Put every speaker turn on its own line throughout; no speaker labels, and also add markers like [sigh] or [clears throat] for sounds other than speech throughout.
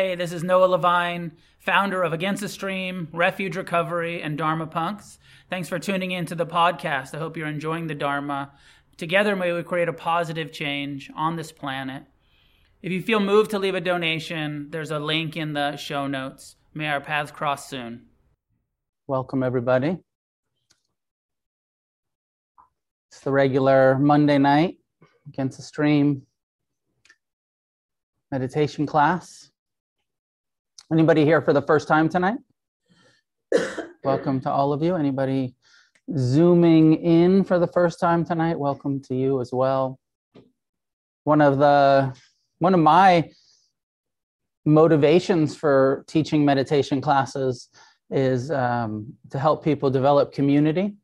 Hey, this is Noah Levine, founder of Against the Stream, Refuge Recovery, and Dharma Punks. Thanks for tuning in to the podcast. I hope you're enjoying the Dharma. Together, may we create a positive change on this planet. If you feel moved to leave a donation, there's a link in the show notes. May our paths cross soon.
Welcome, everybody. It's the regular Monday night against the stream meditation class. Anybody here for the first time tonight? [coughs] welcome to all of you. Anybody zooming in for the first time tonight? Welcome to you as well. One of the one of my motivations for teaching meditation classes is um, to help people develop community,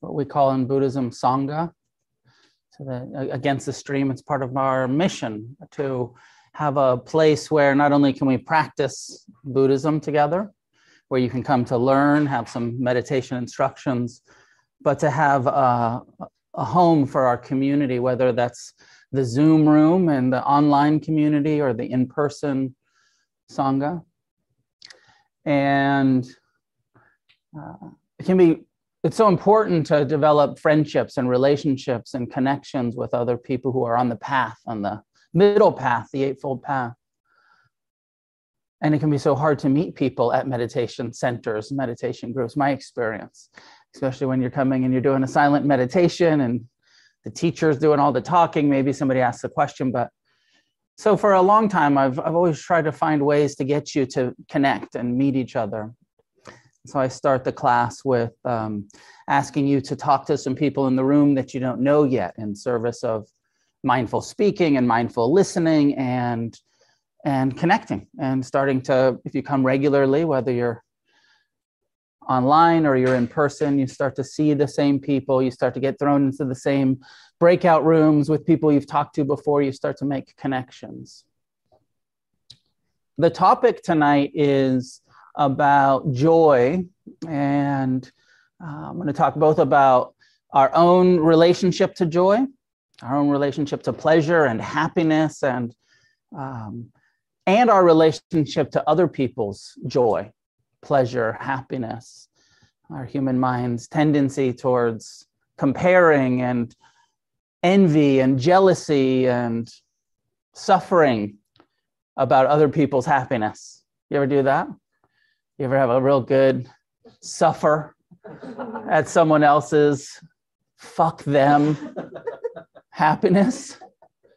what we call in Buddhism sangha. So that against the stream, it's part of our mission to have a place where not only can we practice Buddhism together, where you can come to learn, have some meditation instructions, but to have a, a home for our community, whether that's the Zoom room and the online community or the in person Sangha. And uh, it can be, it's so important to develop friendships and relationships and connections with other people who are on the path, on the middle path, the Eightfold Path. And it can be so hard to meet people at meditation centers, meditation groups, my experience, especially when you're coming and you're doing a silent meditation and the teacher's doing all the talking. Maybe somebody asks a question, but so for a long time, I've, I've always tried to find ways to get you to connect and meet each other. So I start the class with um, asking you to talk to some people in the room that you don't know yet in service of mindful speaking and mindful listening and and connecting and starting to if you come regularly whether you're online or you're in person you start to see the same people. You start to get thrown into the same breakout rooms with people you've talked to before. You start to make connections. The topic tonight is about joy and uh, i'm going to talk both about our own relationship to joy our own relationship to pleasure and happiness and um, and our relationship to other people's joy pleasure happiness our human mind's tendency towards comparing and envy and jealousy and suffering about other people's happiness. You ever do that? You ever have a real good suffer at someone else's fuck them happiness.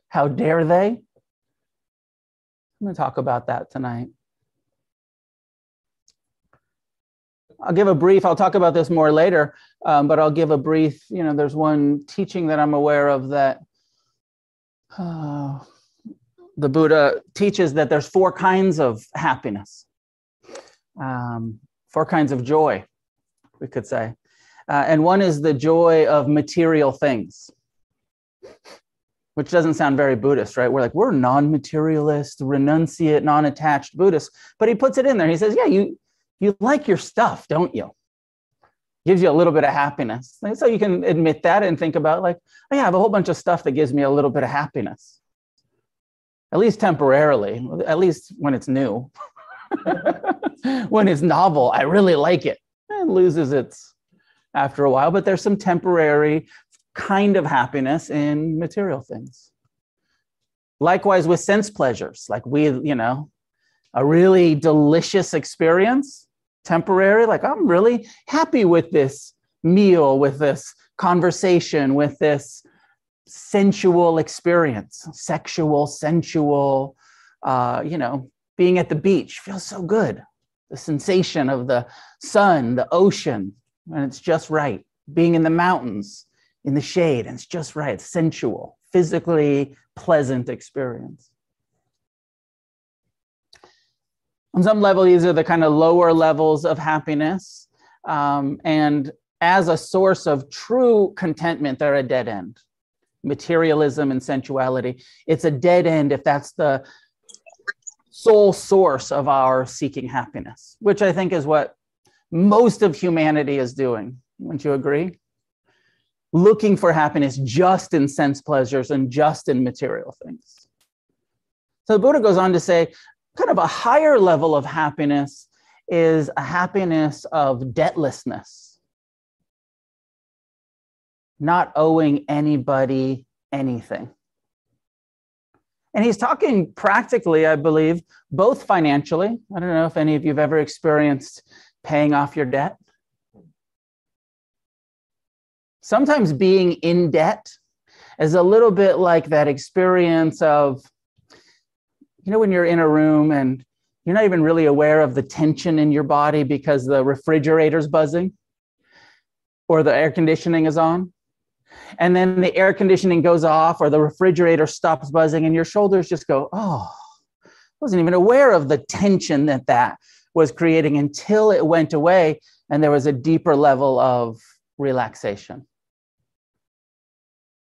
How dare they? I'm going to talk about that tonight. I'll give a brief, I'll talk about this more later, um, but I'll give a brief. You know, there's one teaching that I'm aware of that uh, the Buddha teaches that there's four kinds of happiness, um, four kinds of joy, we could say. Uh, and one is the joy of material things which doesn't sound very Buddhist, right? We're like, we're non materialist, renunciate, non attached Buddhists. But he puts it in there. He says, yeah, you, you like your stuff, don't you? Gives you a little bit of happiness. And so you can admit that and think about, like, oh, yeah, I have a whole bunch of stuff that gives me a little bit of happiness, at least temporarily, at least when it's new. [laughs] when it's novel, I really like it. It loses its after a while, but there's some temporary kind of happiness in material things. Likewise with sense pleasures, like we, you know, a really delicious experience, temporary, like I'm really happy with this meal, with this conversation, with this sensual experience, sexual, sensual, uh, you know, being at the beach feels so good. The sensation of the sun, the ocean, and it's just right. Being in the mountains, in the shade, and it's just right, it's sensual, physically pleasant experience. On some level, these are the kind of lower levels of happiness. Um, and as a source of true contentment, they're a dead end. Materialism and sensuality, it's a dead end if that's the sole source of our seeking happiness, which I think is what most of humanity is doing. Wouldn't you agree? Looking for happiness just in sense pleasures and just in material things. So the Buddha goes on to say, kind of a higher level of happiness is a happiness of debtlessness, not owing anybody anything. And he's talking practically, I believe, both financially. I don't know if any of you have ever experienced paying off your debt. Sometimes being in debt is a little bit like that experience of, you know, when you're in a room and you're not even really aware of the tension in your body because the refrigerator's buzzing or the air conditioning is on. And then the air conditioning goes off or the refrigerator stops buzzing and your shoulders just go, oh, I wasn't even aware of the tension that that was creating until it went away and there was a deeper level of relaxation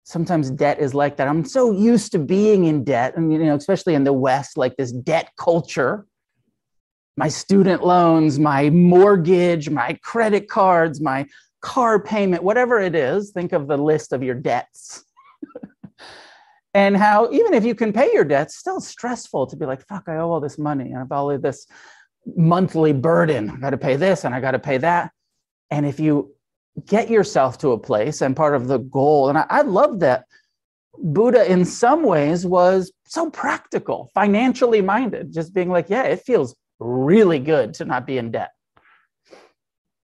sometimes debt is like that. I'm so used to being in debt, and you know, especially in the West, like this debt culture. My student loans, my mortgage, my credit cards, my car payment, whatever it is, think of the list of your debts. [laughs] and how even if you can pay your debts, still stressful to be like, fuck, I owe all this money and I've all of this monthly burden. I got to pay this and I got to pay that. And if you get yourself to a place and part of the goal. And I, I love that buddha in some ways was so practical financially minded just being like yeah it feels really good to not be in debt.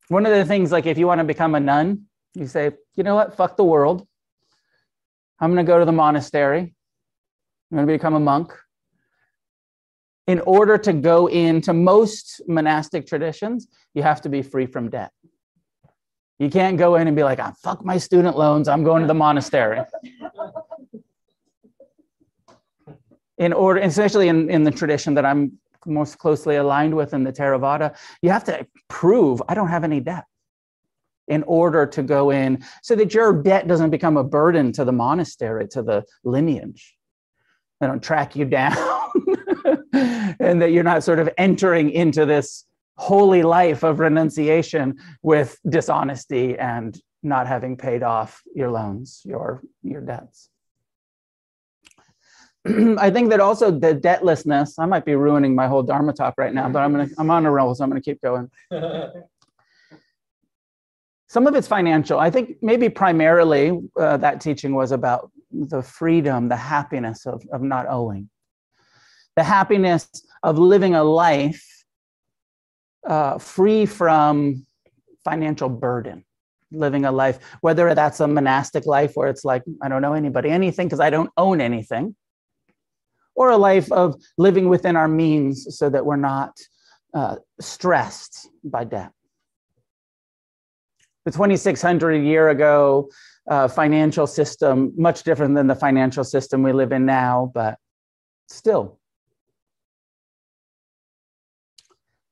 One of the things like if you want to become a nun you say you know what? Fuck the world. I'm going to go to the monastery. I'm going to become a monk. In order to go into most monastic traditions you have to be free from debt you can't go in and be like, ah, fuck my student loans. I'm going to the monastery. in order, especially in, in the tradition that I'm most closely aligned with in the Theravada, you have to prove I don't have any debt in order to go in so that your debt doesn't become a burden to the monastery, to the lineage. They don't track you down [laughs] and that you're not sort of entering into this holy life of renunciation with dishonesty and not having paid off your loans, your, your debts. [clears throat] I think that also the debtlessness, I might be ruining my whole Dharma talk right now, but I'm gonna I'm on a roll, so I'm gonna keep going. [laughs] Some of it's financial. I think maybe primarily uh, that teaching was about the freedom, the happiness of, of not owing, the happiness of living a life uh, free from financial burden, living a life, whether that's a monastic life where it's like, I don't know anybody, anything, because I don't own anything, or a life of living within our means so that we're not uh, stressed by debt. The 2600 year ago uh, financial system, much different than the financial system we live in now, but still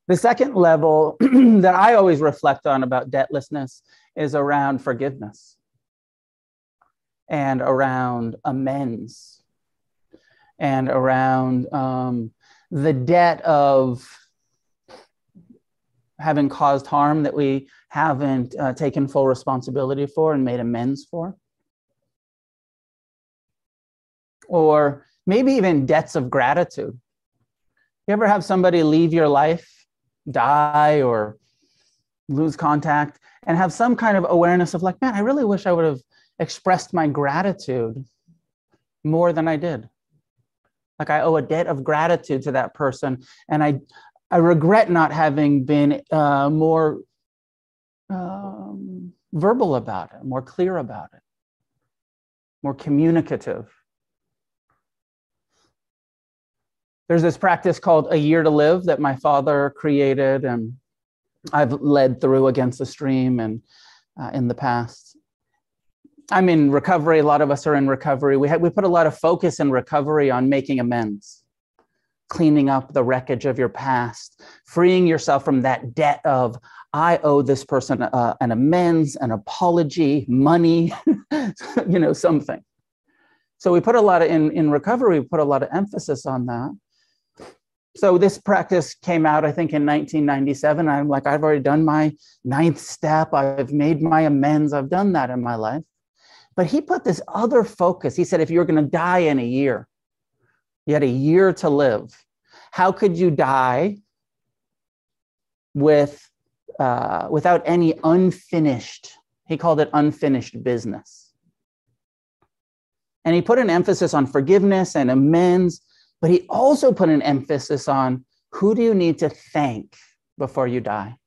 The second level [clears throat] that I always reflect on about debtlessness is around forgiveness and around amends and around um, the debt of having caused harm that we haven't uh, taken full responsibility for and made amends for. Or maybe even debts of gratitude. You ever have somebody leave your life die or lose contact and have some kind of awareness of like man i really wish i would have expressed my gratitude more than i did. Like i owe a debt of gratitude to that person. And i i regret not having been uh, more um, verbal about it more clear about it more communicative there's this practice called a year to live that my father created and i've led through against the stream and uh, in the past. I'm in recovery. A lot of us are in recovery. We, have, we put a lot of focus in recovery on making amends cleaning up the wreckage of your past freeing yourself from that debt of i owe this person uh, an amends an apology money [laughs] you know something. So we put a lot of in, in recovery we put a lot of emphasis on that so this practice came out i think in 1997 i'm like i've already done my ninth step i've made my amends i've done that in my life but he put this other focus he said if you're going to die in a year You had a year to live. How could you die with uh, without any unfinished? He called it unfinished business. And he put an emphasis on forgiveness and amends, but he also put an emphasis on who do you need to thank before you die?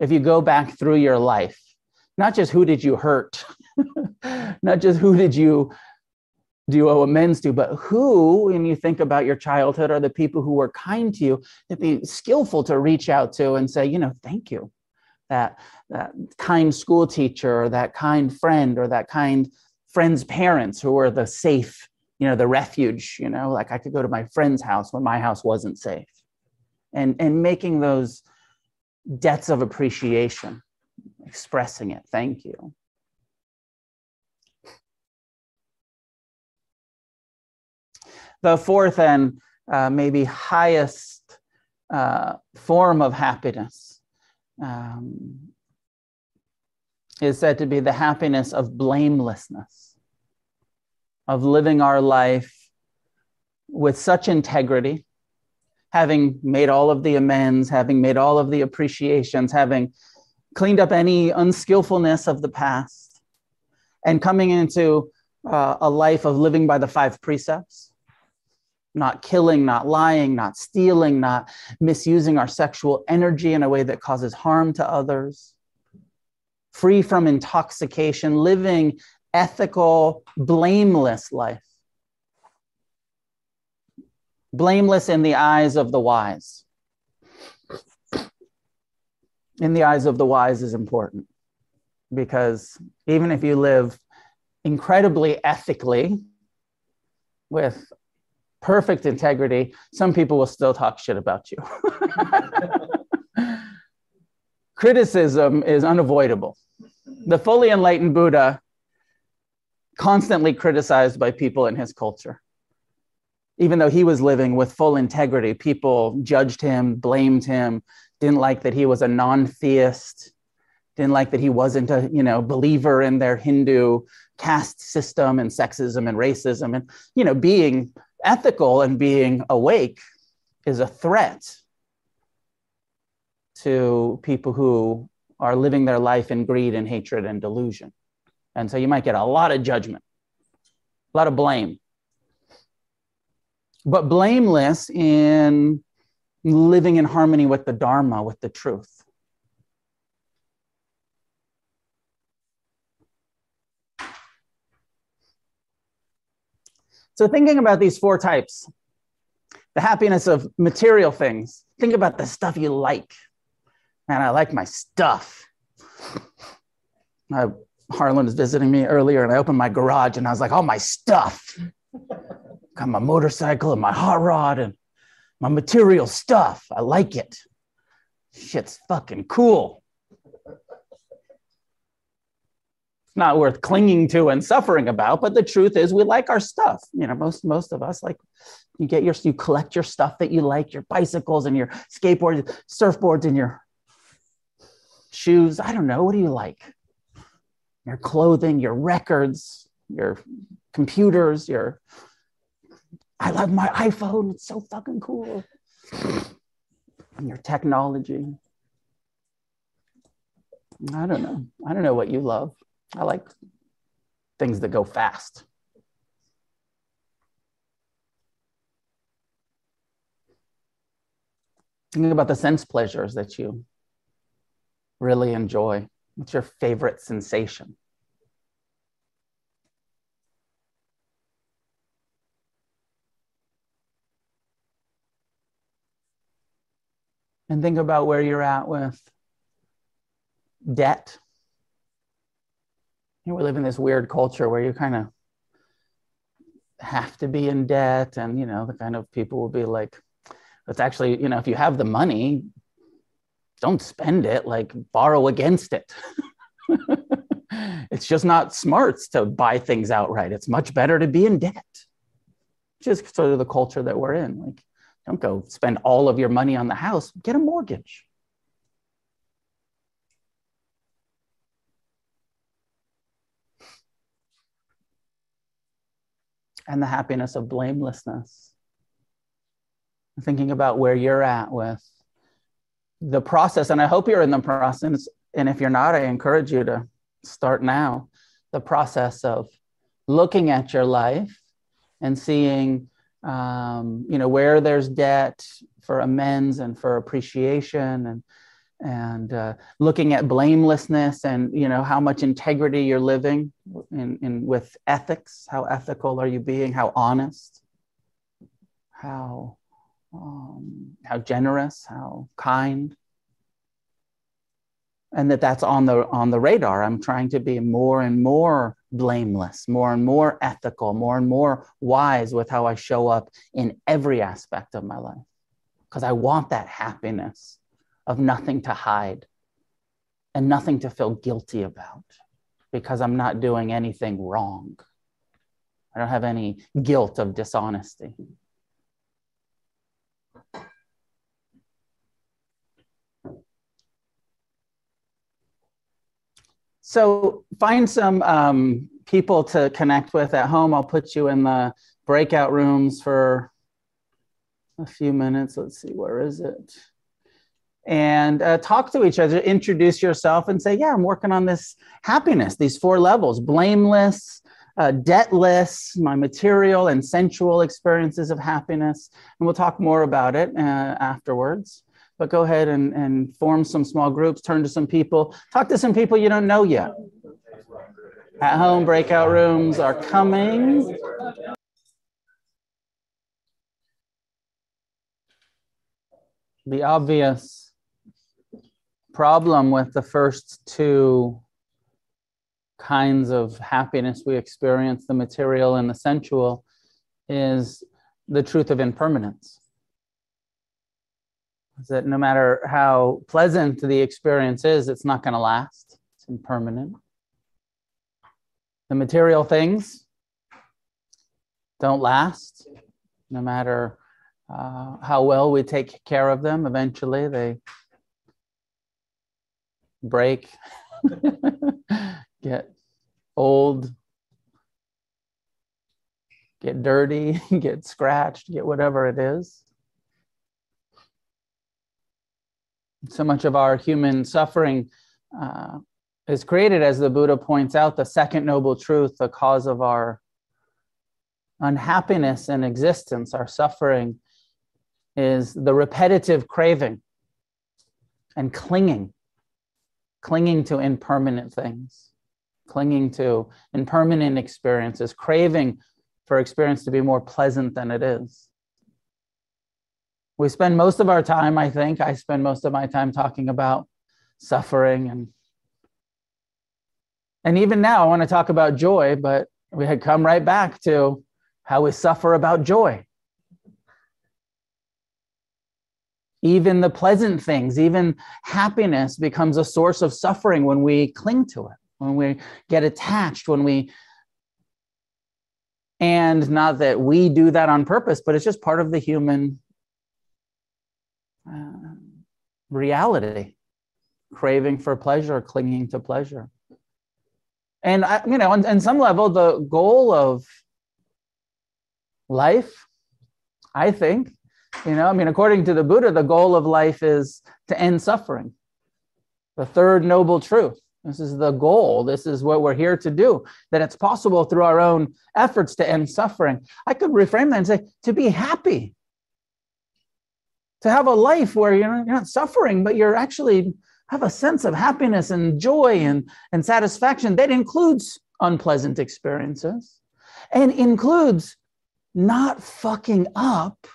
If you go back through your life, not just who did you hurt, [laughs] not just who did you do you owe amends to, but who, when you think about your childhood, are the people who were kind to you, to be skillful to reach out to and say, you know, thank you. That, that kind school teacher or that kind friend or that kind friend's parents who were the safe, you know, the refuge, you know, like I could go to my friend's house when my house wasn't safe. And, and making those debts of appreciation, expressing it. Thank you. The fourth and uh, maybe highest uh, form of happiness um, is said to be the happiness of blamelessness, of living our life with such integrity, having made all of the amends, having made all of the appreciations, having cleaned up any unskillfulness of the past, and coming into uh, a life of living by the five precepts not killing, not lying, not stealing, not misusing our sexual energy in a way that causes harm to others, free from intoxication, living ethical, blameless life. Blameless in the eyes of the wise. In the eyes of the wise is important because even if you live incredibly ethically with perfect integrity, some people will still talk shit about you. [laughs] Criticism is unavoidable. The fully enlightened Buddha constantly criticized by people in his culture. Even though he was living with full integrity, people judged him, blamed him, didn't like that he was a non-theist, didn't like that he wasn't a you know believer in their Hindu caste system and sexism and racism and you know being ethical and being awake is a threat to people who are living their life in greed and hatred and delusion. And so you might get a lot of judgment, a lot of blame. But blameless in living in harmony with the Dharma, with the truth. So, thinking about these four types the happiness of material things, think about the stuff you like. Man, I like my stuff. My, Harlan was visiting me earlier, and I opened my garage and I was like, all my stuff. [laughs] Got my motorcycle and my hot rod and my material stuff. I like it. Shit's fucking cool. It's not worth clinging to and suffering about but the truth is we like our stuff you know most most of us like you get your you collect your stuff that you like your bicycles and your skateboards surfboards and your shoes i don't know what do you like your clothing your records your computers your i love my iphone. It's so fucking cool. And your technology. I don't know. I don't know what you love. I like things that go fast. Thinking about the sense pleasures that you really enjoy. What's your favorite sensation? And think about where you're at with debt you know, we live in this weird culture where you kind of have to be in debt and you know the kind of people will be like it's actually you know if you have the money don't spend it like borrow against it. [laughs] It's just not smart to buy things outright. It's much better to be in debt. Just sort of the culture that we're in. Like don't go spend all of your money on the house get a mortgage. And the happiness of blamelessness. Thinking about where you're at with the process, and I hope you're in the process. And if you're not, I encourage you to start now the process of looking at your life and seeing, um, you know, where there's debt for amends and for appreciation and and uh, looking at blamelessness and you know how much integrity you're living in, in with ethics how ethical are you being how honest how um, how generous how kind and that that's on the on the radar i'm trying to be more and more blameless more and more ethical more and more wise with how i show up in every aspect of my life because i want that happiness of nothing to hide and nothing to feel guilty about because I'm not doing anything wrong. I don't have any guilt of dishonesty. So find some um, people to connect with at home. I'll put you in the breakout rooms for a few minutes. Let's see, where is it? and uh, talk to each other, introduce yourself, and say, Yeah, I'm working on this happiness, these four levels blameless, uh, debtless, my material and sensual experiences of happiness. And we'll talk more about it uh, afterwards. But go ahead and, and form some small groups, turn to some people, talk to some people you don't know yet. At home, breakout rooms are coming. The obvious problem with the first two kinds of happiness we experience, the material and the sensual, is the truth of impermanence. Is that no matter how pleasant the experience is, it's not going to last, it's impermanent. The material things don't last, no matter uh, how well we take care of them, eventually they break, [laughs] get old, get dirty, [laughs] get scratched, get whatever it is. So much of our human suffering uh, is created, as the Buddha points out, the second noble truth, the cause of our unhappiness in existence, our suffering, is the repetitive craving and clinging clinging to impermanent things, clinging to impermanent experiences, craving for experience to be more pleasant than it is. We spend most of our time, I think, I spend most of my time talking about suffering and and even now I want to talk about joy, but we had come right back to how we suffer about joy. Even the pleasant things, even happiness becomes a source of suffering when we cling to it, when we get attached, when we. And not that we do that on purpose, but it's just part of the human uh, reality craving for pleasure, clinging to pleasure. And, I, you know, on, on some level, the goal of life, I think, you know, I mean, according to the Buddha, the goal of life is to end suffering. The third noble truth. This is the goal. This is what we're here to do. That it's possible through our own efforts to end suffering. I could reframe that and say to be happy, to have a life where you're not, you're not suffering, but you're actually have a sense of happiness and joy and, and satisfaction that includes unpleasant experiences and includes not fucking up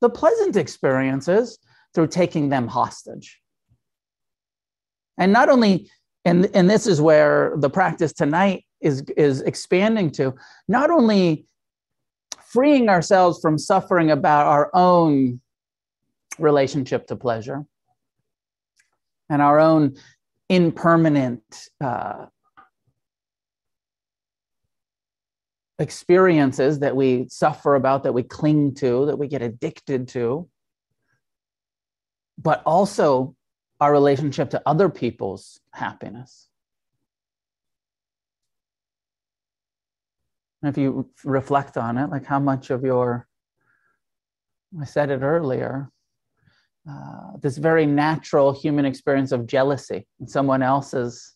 the pleasant experiences through taking them hostage. And not only, and, and this is where the practice tonight is, is expanding to, not only freeing ourselves from suffering about our own relationship to pleasure and our own impermanent uh, experiences that we suffer about, that we cling to, that we get addicted to, but also our relationship to other people's happiness. if you reflect on it, like how much of your, I said it earlier, uh, this very natural human experience of jealousy in someone else's.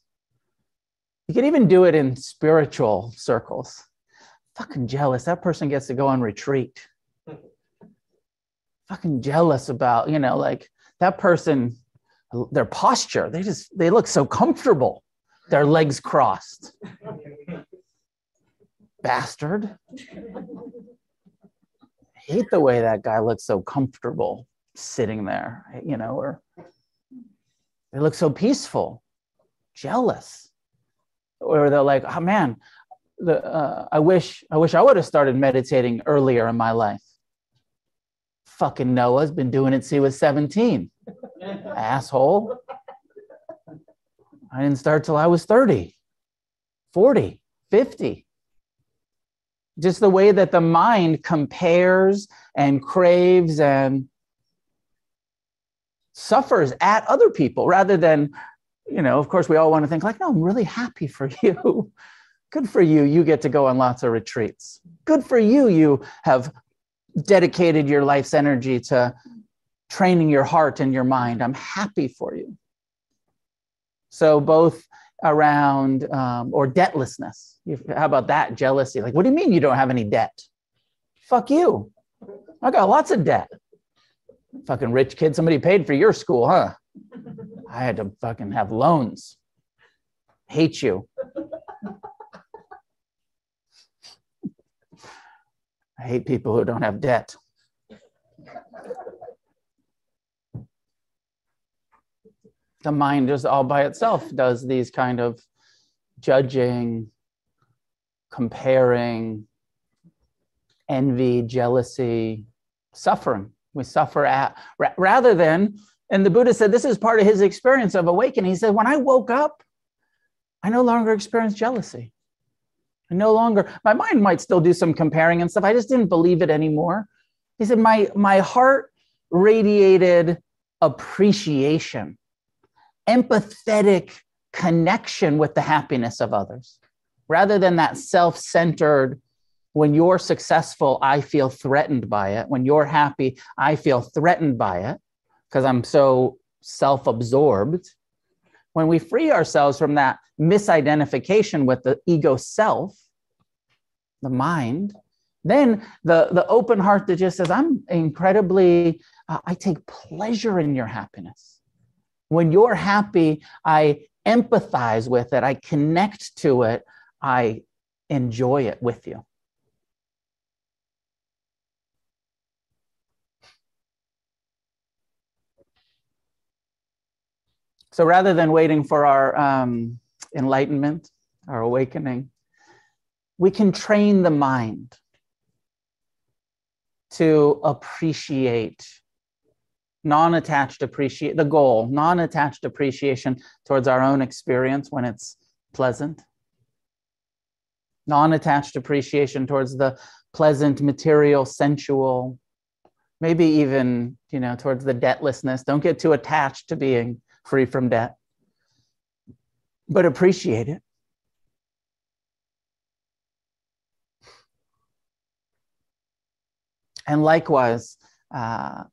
You can even do it in spiritual circles. Fucking jealous. That person gets to go on retreat. [laughs] Fucking jealous about, you know, like that person, their posture, they just, they look so comfortable, their legs crossed. [laughs] Bastard. I hate the way that guy looks so comfortable sitting there, you know, or they look so peaceful, jealous, or they're like, oh man, the, uh, I wish I wish I would have started meditating earlier in my life. Fucking Noah's been doing it since he was 17. [laughs] Asshole. I didn't start till I was 30, 40, 50. Just the way that the mind compares and craves and suffers at other people rather than, you know, of course, we all want to think like, no, I'm really happy for [laughs] you. Good for you. You get to go on lots of retreats. Good for you. You have dedicated your life's energy to training your heart and your mind. I'm happy for you. So, both around um, or debtlessness. How about that? Jealousy. Like, what do you mean you don't have any debt? Fuck you. I got lots of debt. Fucking rich kid, somebody paid for your school, huh? [laughs] I had to fucking have loans. Hate you. I hate people who don't have debt. The mind just all by itself does these kind of judging, comparing, envy, jealousy, suffering. We suffer at rather than, and the Buddha said this is part of his experience of awakening. He said, when I woke up, I no longer experienced jealousy. I no longer, my mind might still do some comparing and stuff. I just didn't believe it anymore. He said, my, my heart radiated appreciation, empathetic connection with the happiness of others, rather than that self centered, when you're successful, I feel threatened by it. When you're happy, I feel threatened by it because I'm so self absorbed. When we free ourselves from that misidentification with the ego self, the mind, then the, the open heart that just says, I'm incredibly, uh, I take pleasure in your happiness. When you're happy, I empathize with it, I connect to it, I enjoy it with you. So rather than waiting for our um, enlightenment, our awakening, we can train the mind to appreciate non-attached appreciate the goal non-attached appreciation towards our own experience when it's pleasant. Non-attached appreciation towards the pleasant material sensual maybe even you know towards the debtlessness. Don't get too attached to being free from debt, but appreciate it. And likewise, uh,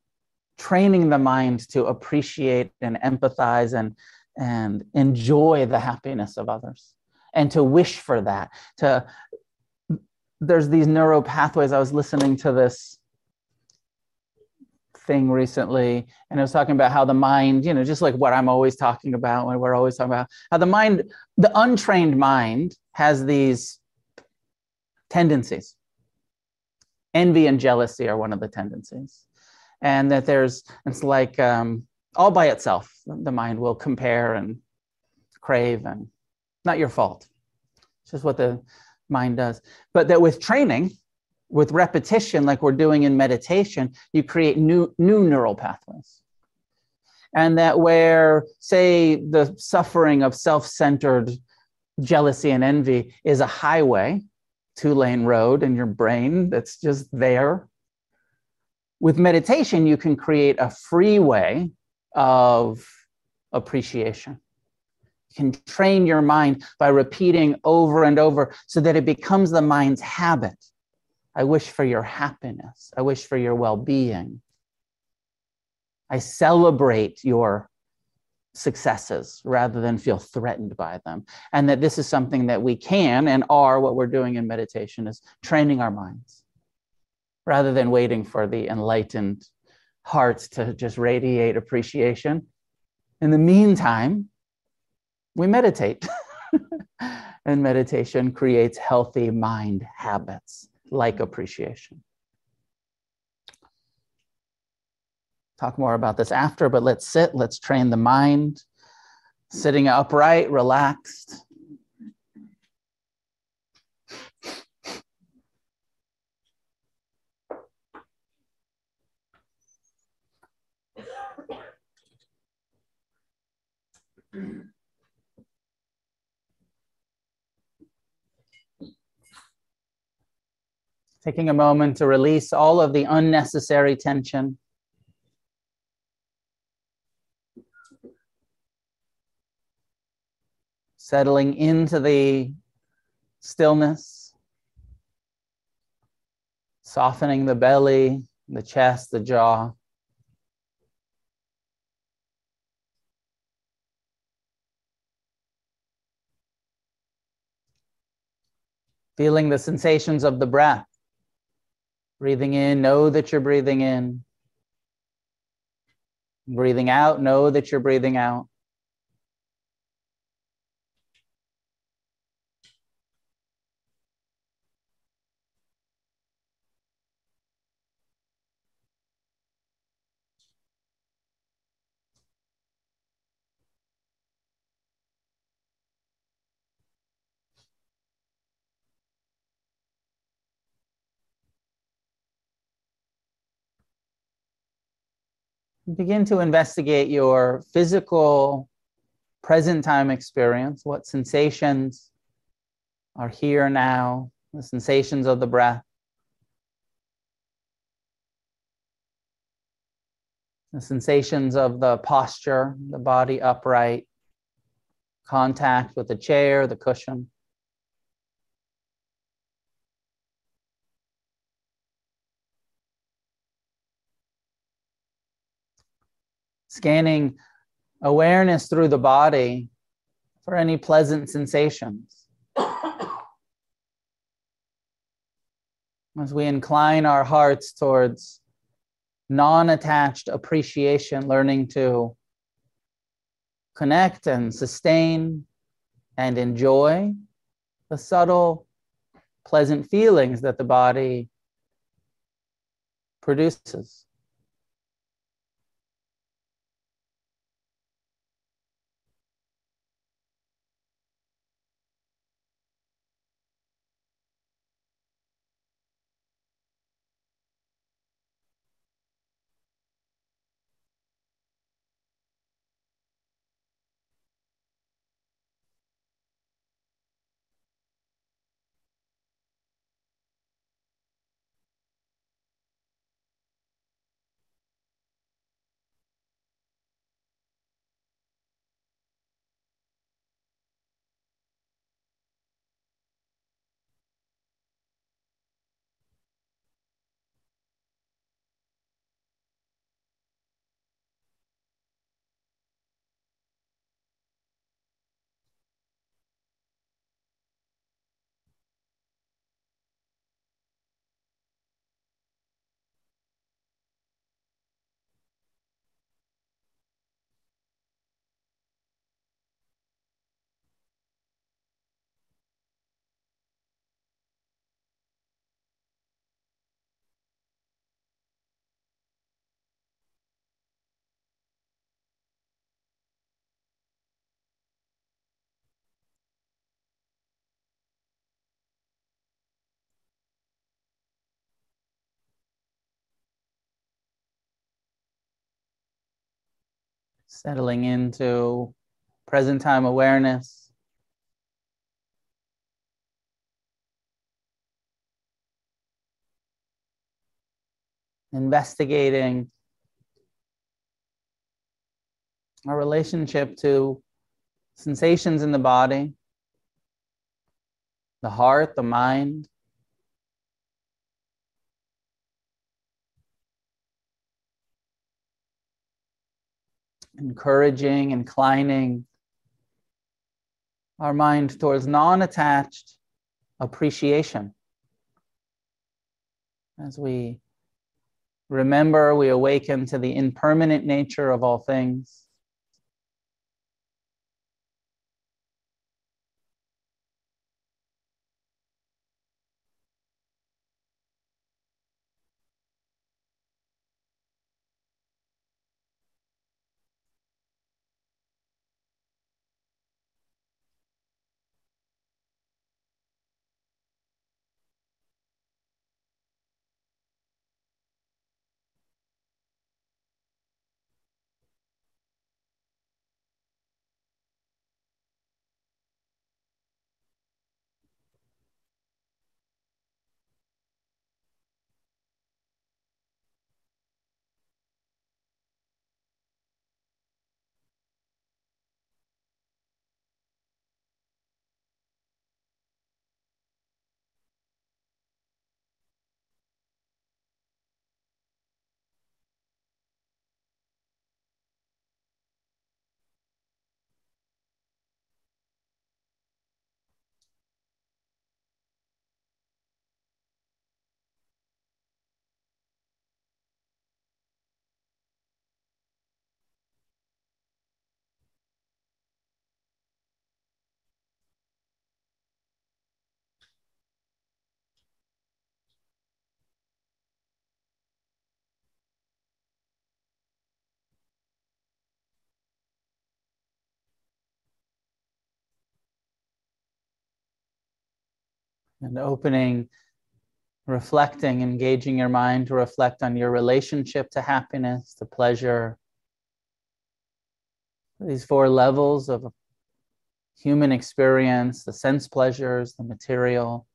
training the mind to appreciate and empathize and, and enjoy the happiness of others and to wish for that. To there's these neural pathways. I was listening to this thing recently, and I was talking about how the mind, you know, just like what I'm always talking about, when we're always talking about how the mind, the untrained mind has these tendencies. Envy and jealousy are one of the tendencies. And that there's, it's like um, all by itself, the mind will compare and crave, and not your fault. It's just what the mind does. But that with training, with repetition, like we're doing in meditation, you create new, new neural pathways. And that where, say, the suffering of self centered jealousy and envy is a highway, two lane road in your brain that's just there. With meditation, you can create a freeway of appreciation You can train your mind by repeating over and over so that it becomes the mind's habit. I wish for your happiness. I wish for your well being. I celebrate your successes rather than feel threatened by them. And that this is something that we can and are what we're doing in meditation is training our minds rather than waiting for the enlightened hearts to just radiate appreciation. In the meantime, we meditate. [laughs] and meditation creates healthy mind habits like appreciation. talk more about this after, but let's sit, let's train the mind. Sitting upright, relaxed. Taking a moment to release all of the unnecessary tension. settling into the stillness, softening the belly, the chest, the jaw. Feeling the sensations of the breath. Breathing in, know that you're breathing in. Breathing out, know that you're breathing out. Begin to investigate your physical present time experience, what sensations are here now, the sensations of the breath. The sensations of the posture, the body upright, contact with the chair, the cushion. Scanning awareness through the body for any pleasant sensations. As we incline our hearts towards non attached appreciation, learning to connect and sustain and enjoy the subtle, pleasant feelings that the body produces. Settling into present time awareness. Investigating our relationship to sensations in the body, the heart, the mind. Encouraging, inclining our mind towards non attached appreciation. As we remember, we awaken to the impermanent nature of all things. And opening, reflecting, engaging your mind to reflect on your relationship to happiness, to pleasure. These four levels of human experience the sense pleasures, the material,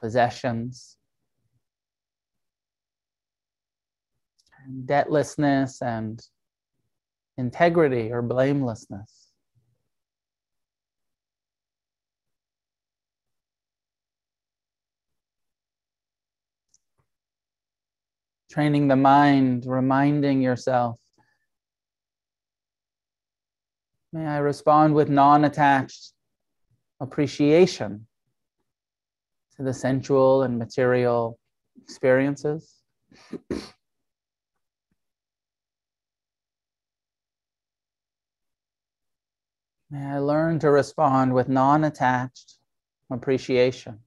possessions, and debtlessness and integrity or blamelessness. Training the mind, reminding yourself. May I respond with non attached appreciation to the sensual and material experiences. May I learn to respond with non attached appreciation.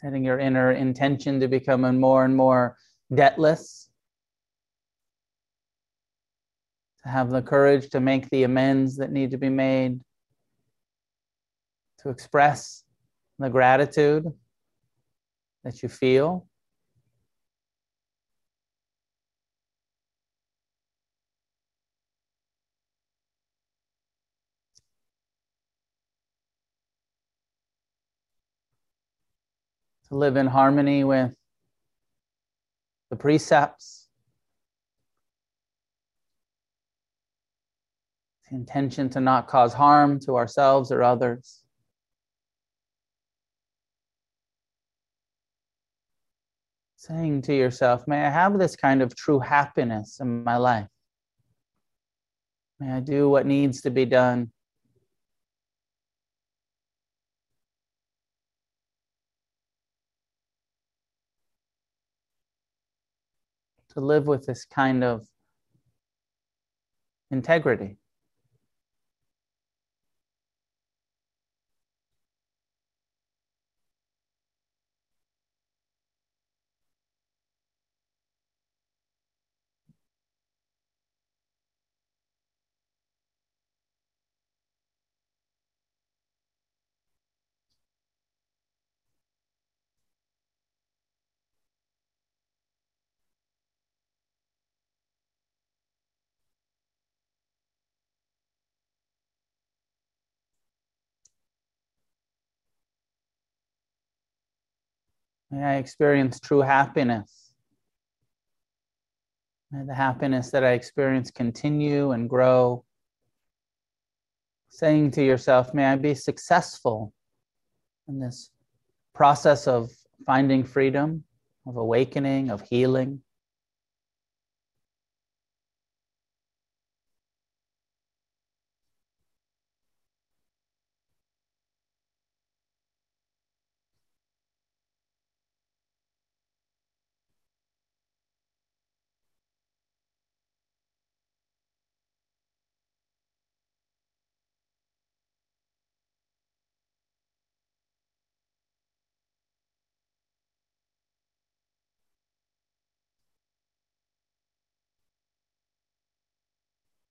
Setting your inner intention to become more and more debtless, to have the courage to make the amends that need to be made, to express the gratitude that you feel. To live in harmony with the precepts, the intention to not cause harm to ourselves or others. Saying to yourself, may I have this kind of true happiness in my life. May I do what needs to be done to live with this kind of integrity. May I experience true happiness. May the happiness that I experience continue and grow. Saying to yourself, may I be successful in this process of finding freedom, of awakening, of healing.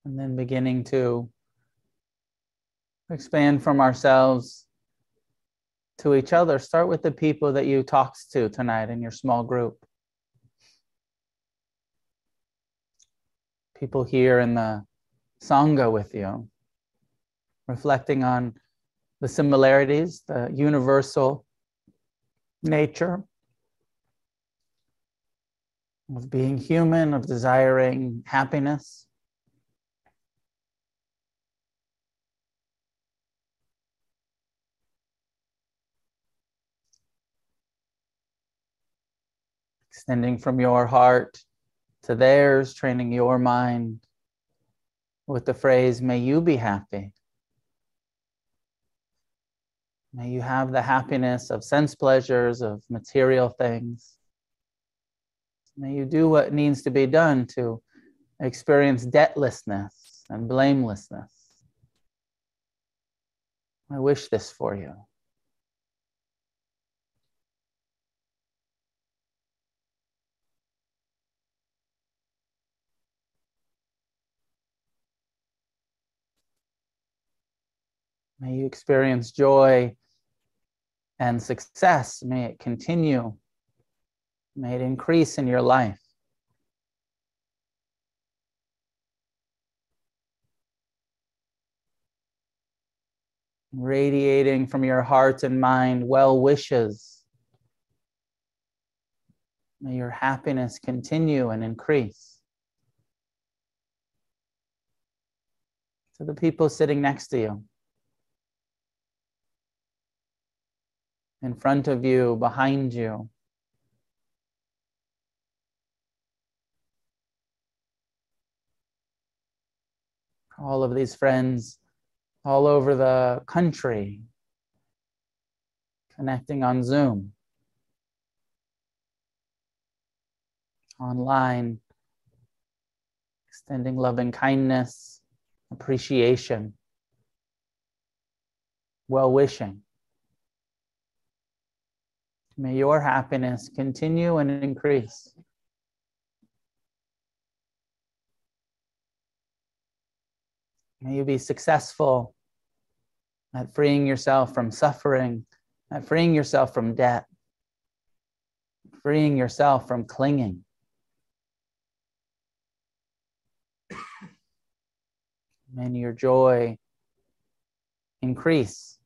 And then beginning to expand from ourselves to each other. Start with the people that you talked to tonight in your small group. People here in the Sangha with you, reflecting on the similarities, the universal nature of being human, of desiring happiness. Extending from your heart to theirs, training your mind with the phrase, May you be happy. May you have the happiness of sense pleasures, of material things. May you do what needs to be done to experience debtlessness and blamelessness. I wish this for you. May you experience joy and success. May it continue. May it increase in your life. Radiating from your heart and mind well wishes. May your happiness continue and increase. To the people sitting next to you. In front of you, behind you. All of these friends all over the country connecting on Zoom, online, extending loving kindness, appreciation, well wishing. May your happiness continue and increase. May you be successful at freeing yourself from suffering, at freeing yourself from debt, freeing yourself from clinging. May your joy increase.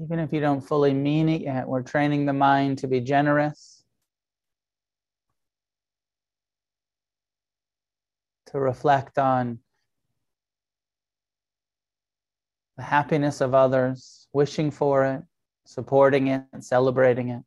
Even if you don't fully mean it yet, we're training the mind to be generous, to reflect on the happiness of others, wishing for it, supporting it, and celebrating it.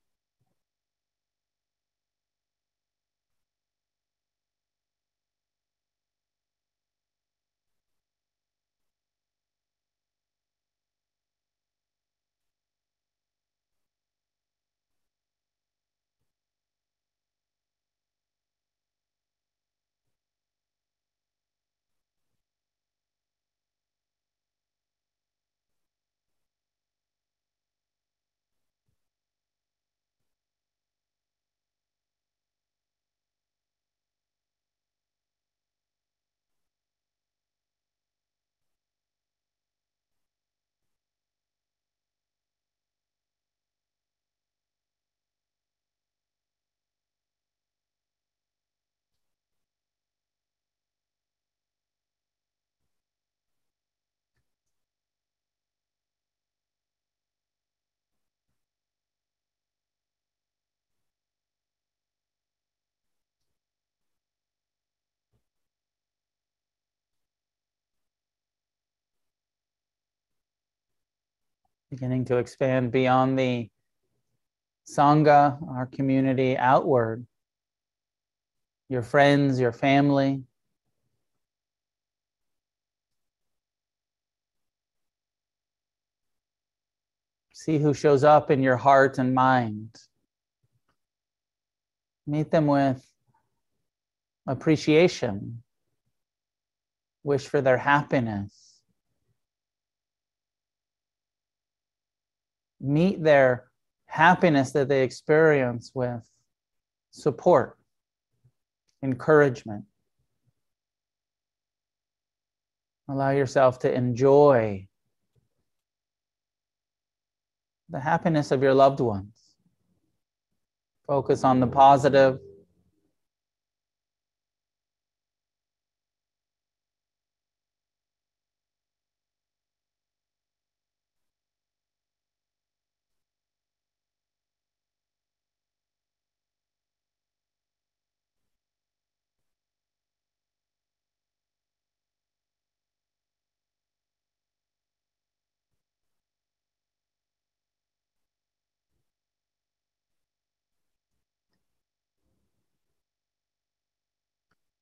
Beginning to expand beyond the Sangha, our community, outward. Your friends, your family. See who shows up in your heart and mind. Meet them with appreciation, wish for their happiness meet their happiness that they experience with support, encouragement. Allow yourself to enjoy the happiness of your loved ones. Focus on the positive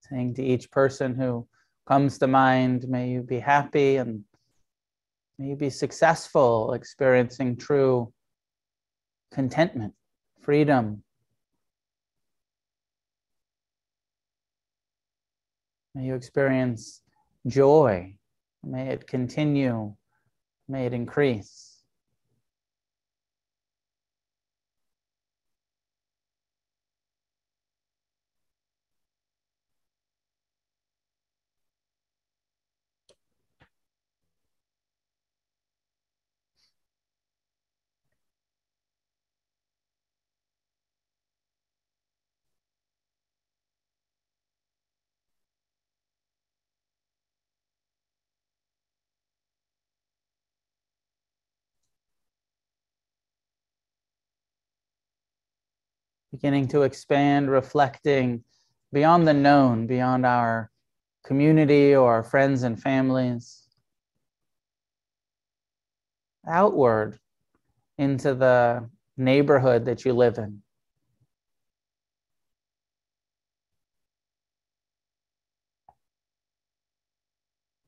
saying to each person who comes to mind, may you be happy and may you be successful, experiencing true contentment, freedom. May you experience joy. May it continue. May it increase. Beginning to expand, reflecting beyond the known, beyond our community or our friends and families, outward into the neighborhood that you live in.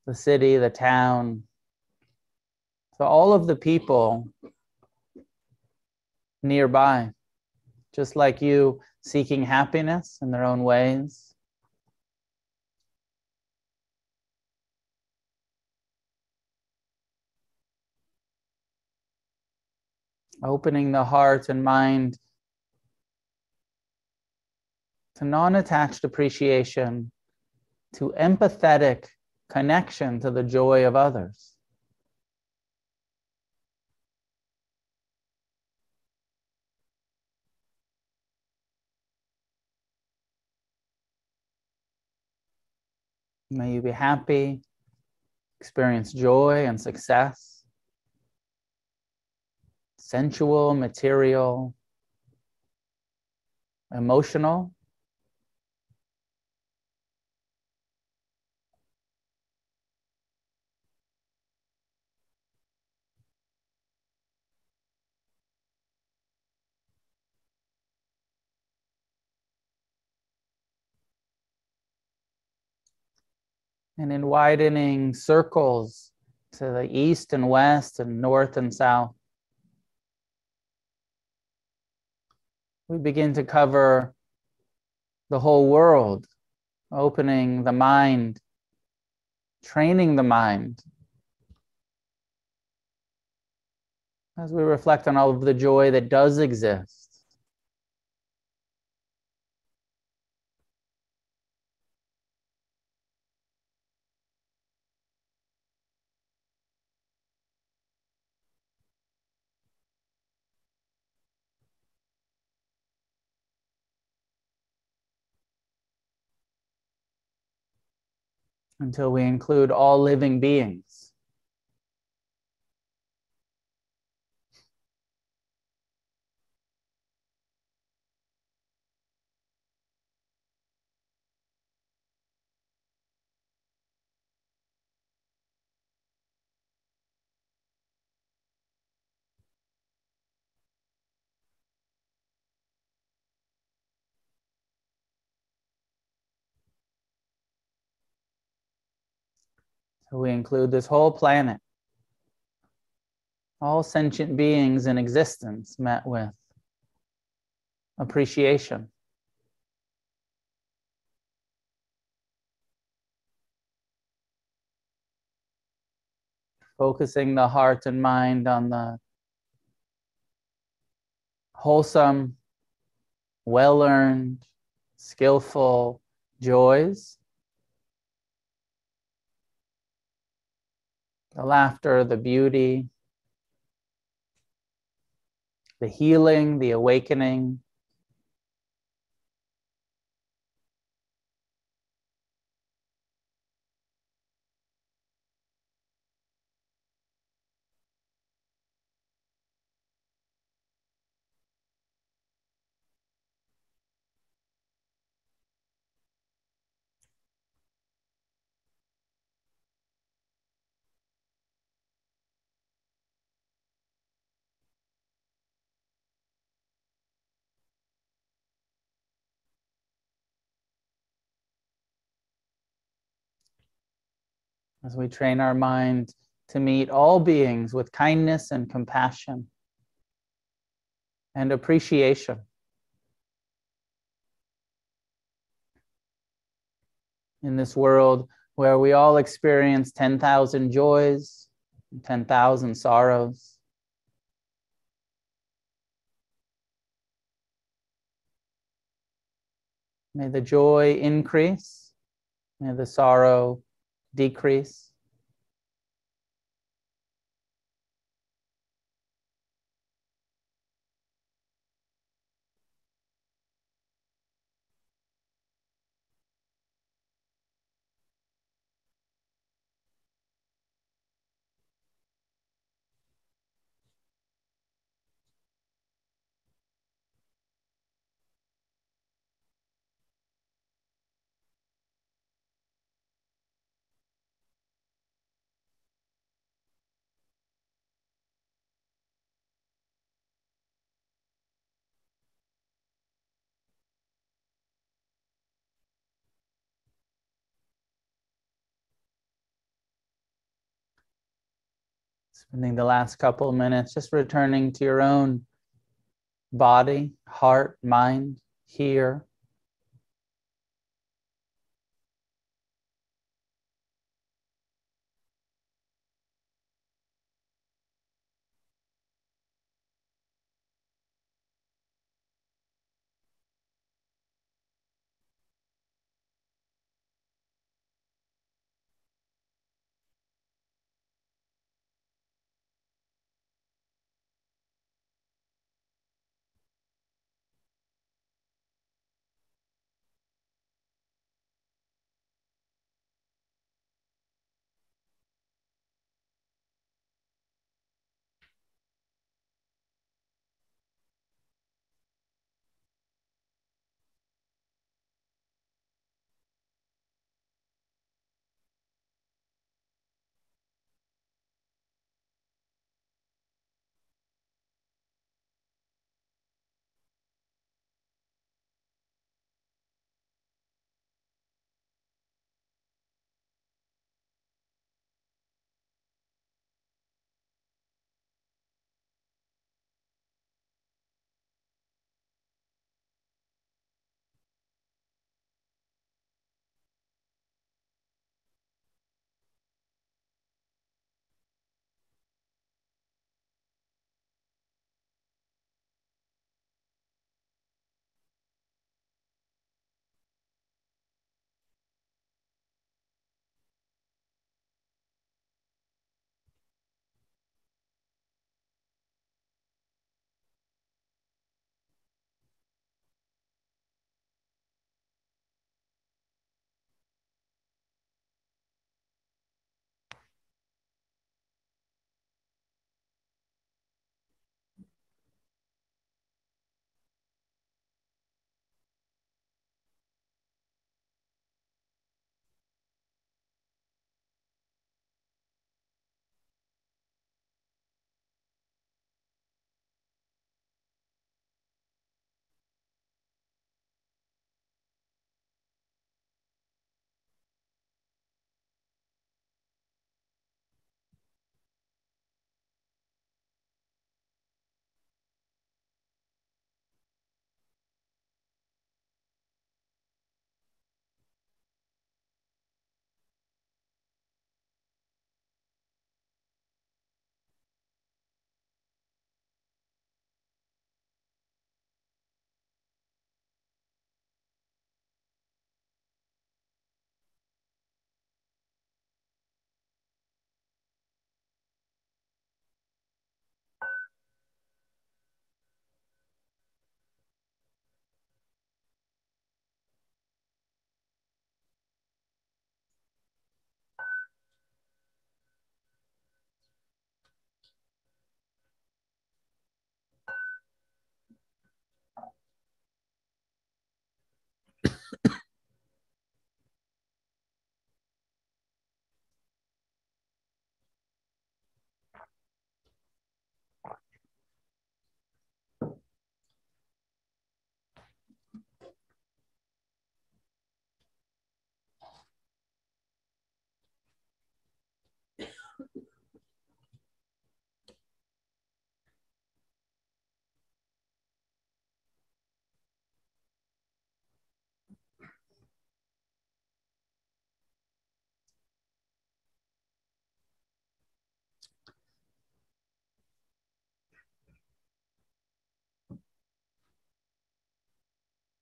The city, the town. So, all of the people nearby just like you seeking happiness in their own ways. Opening the heart and mind to non attached appreciation, to empathetic connection to the joy of others. May you be happy, experience joy and success. sensual, material, emotional. And in widening circles to the east and west and north and south, we begin to cover the whole world, opening the mind, training the mind. As we reflect on all of the joy that does exist. Until we include all living beings. So we include this whole planet, all sentient beings in existence met with appreciation. Focusing the heart and mind on the wholesome, well earned, skillful joys the laughter, the beauty, the healing, the awakening. As we train our mind to meet all beings with kindness and compassion and appreciation. In this world where we all experience 10,000 joys, 10,000 sorrows. May the joy increase, may the sorrow decrease. Spending the last couple of minutes just returning to your own body, heart, mind, here.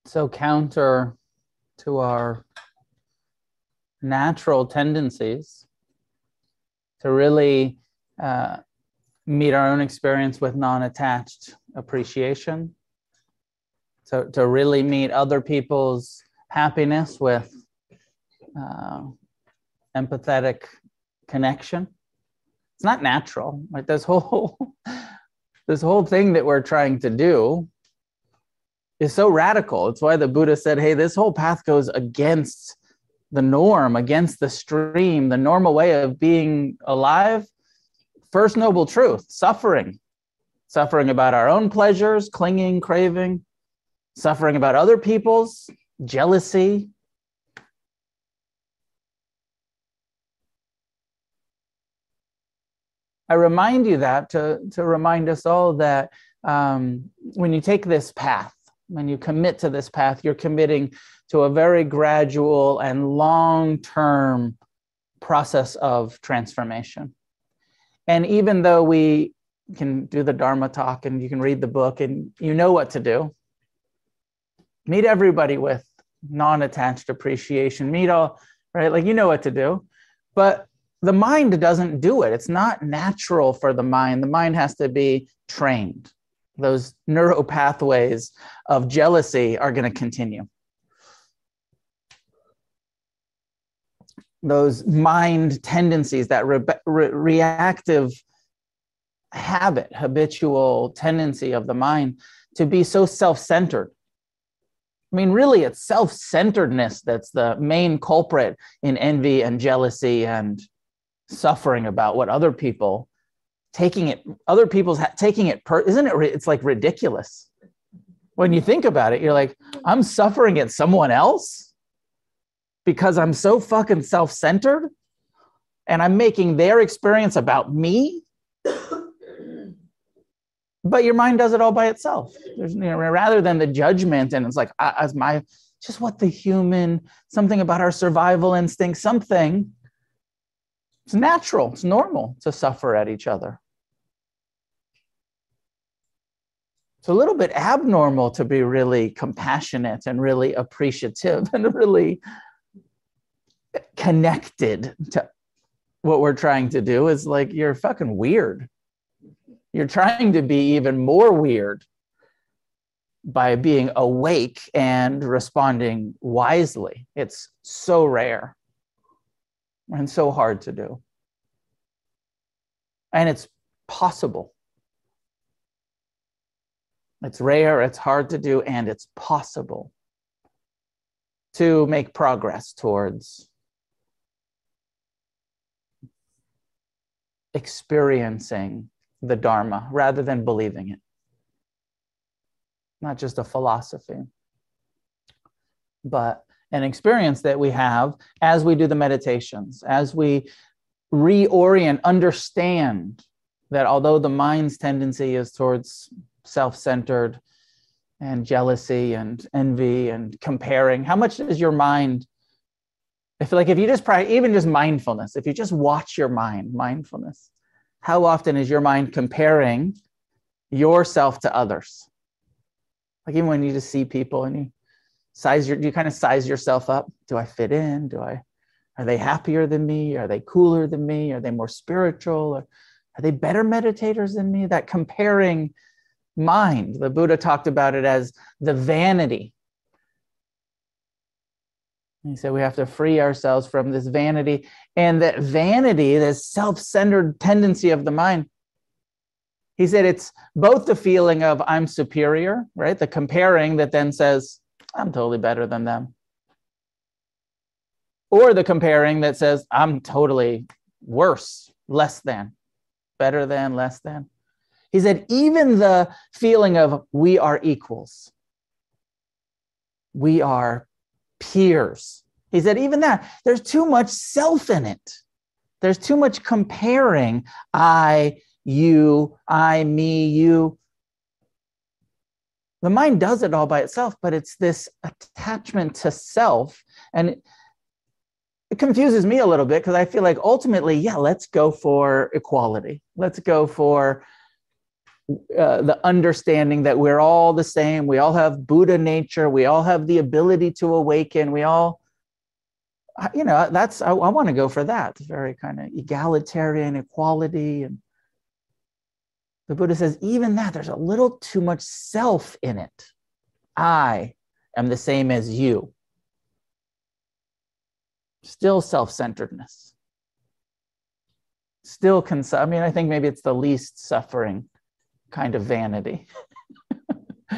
So counter to our natural tendencies to really uh, meet our own experience with non attached appreciation, to, to really meet other people's happiness with uh, empathetic connection. It's not natural. Like this whole [laughs] this whole thing that we're trying to do is so radical. It's why the Buddha said, "Hey, this whole path goes against the norm, against the stream, the normal way of being alive." First noble truth, suffering. Suffering about our own pleasures, clinging, craving, suffering about other people's, jealousy, I remind you that to, to remind us all that um, when you take this path, when you commit to this path, you're committing to a very gradual and long term process of transformation. And even though we can do the Dharma talk and you can read the book and you know what to do, meet everybody with non attached appreciation, meet all, right? Like you know what to do. But the mind doesn't do it. It's not natural for the mind. The mind has to be trained. Those neural pathways of jealousy are going to continue. Those mind tendencies, that re- re- reactive habit, habitual tendency of the mind to be so self centered. I mean, really, it's self centeredness that's the main culprit in envy and jealousy and suffering about what other people taking it other people's taking it per isn't it it's like ridiculous. When you think about it you're like i'm suffering at someone else because i'm so fucking self-centered and i'm making their experience about me. But your mind does it all by itself. There's you know rather than the judgment and it's like as my just what the human something about our survival instinct something it's natural, it's normal to suffer at each other. It's a little bit abnormal to be really compassionate and really appreciative [laughs] and really connected to what we're trying to do is like you're fucking weird. You're trying to be even more weird by being awake and responding wisely. It's so rare and so hard to do. And it's possible. It's rare, it's hard to do, and it's possible to make progress towards experiencing the Dharma rather than believing it. Not just a philosophy, but an experience that we have as we do the meditations, as we reorient, understand that although the mind's tendency is towards self centered and jealousy and envy and comparing, how much does your mind? I feel like if you just try, even just mindfulness, if you just watch your mind, mindfulness, how often is your mind comparing yourself to others? Like even when you just see people and you size your, do you kind of size yourself up? Do I fit in? Do I, are they happier than me? Are they cooler than me? Are they more spiritual? Or are they better meditators than me? That comparing mind, the Buddha talked about it as the vanity. He said we have to free ourselves from this vanity. And that vanity, this self centered tendency of the mind, he said it's both the feeling of I'm superior, right? The comparing that then says, I'm totally better than them. Or the comparing that says, I'm totally worse, less than, better than, less than. He said, even the feeling of we are equals, we are peers. He said, even that, there's too much self in it. There's too much comparing I, you, I, me, you the mind does it all by itself but it's this attachment to self and it, confuses me a little bit because i feel like ultimately yeah let's go for equality let's go for uh, the understanding that we're all the same. We all have Buddha nature. We all have the ability to awaken. We all, you know, that's, I, I want to go for that. Very kind of egalitarian equality. And the Buddha says, even that, there's a little too much self in it. I am the same as you. Still self centeredness. Still, cons- I mean, I think maybe it's the least suffering kind of vanity. [laughs]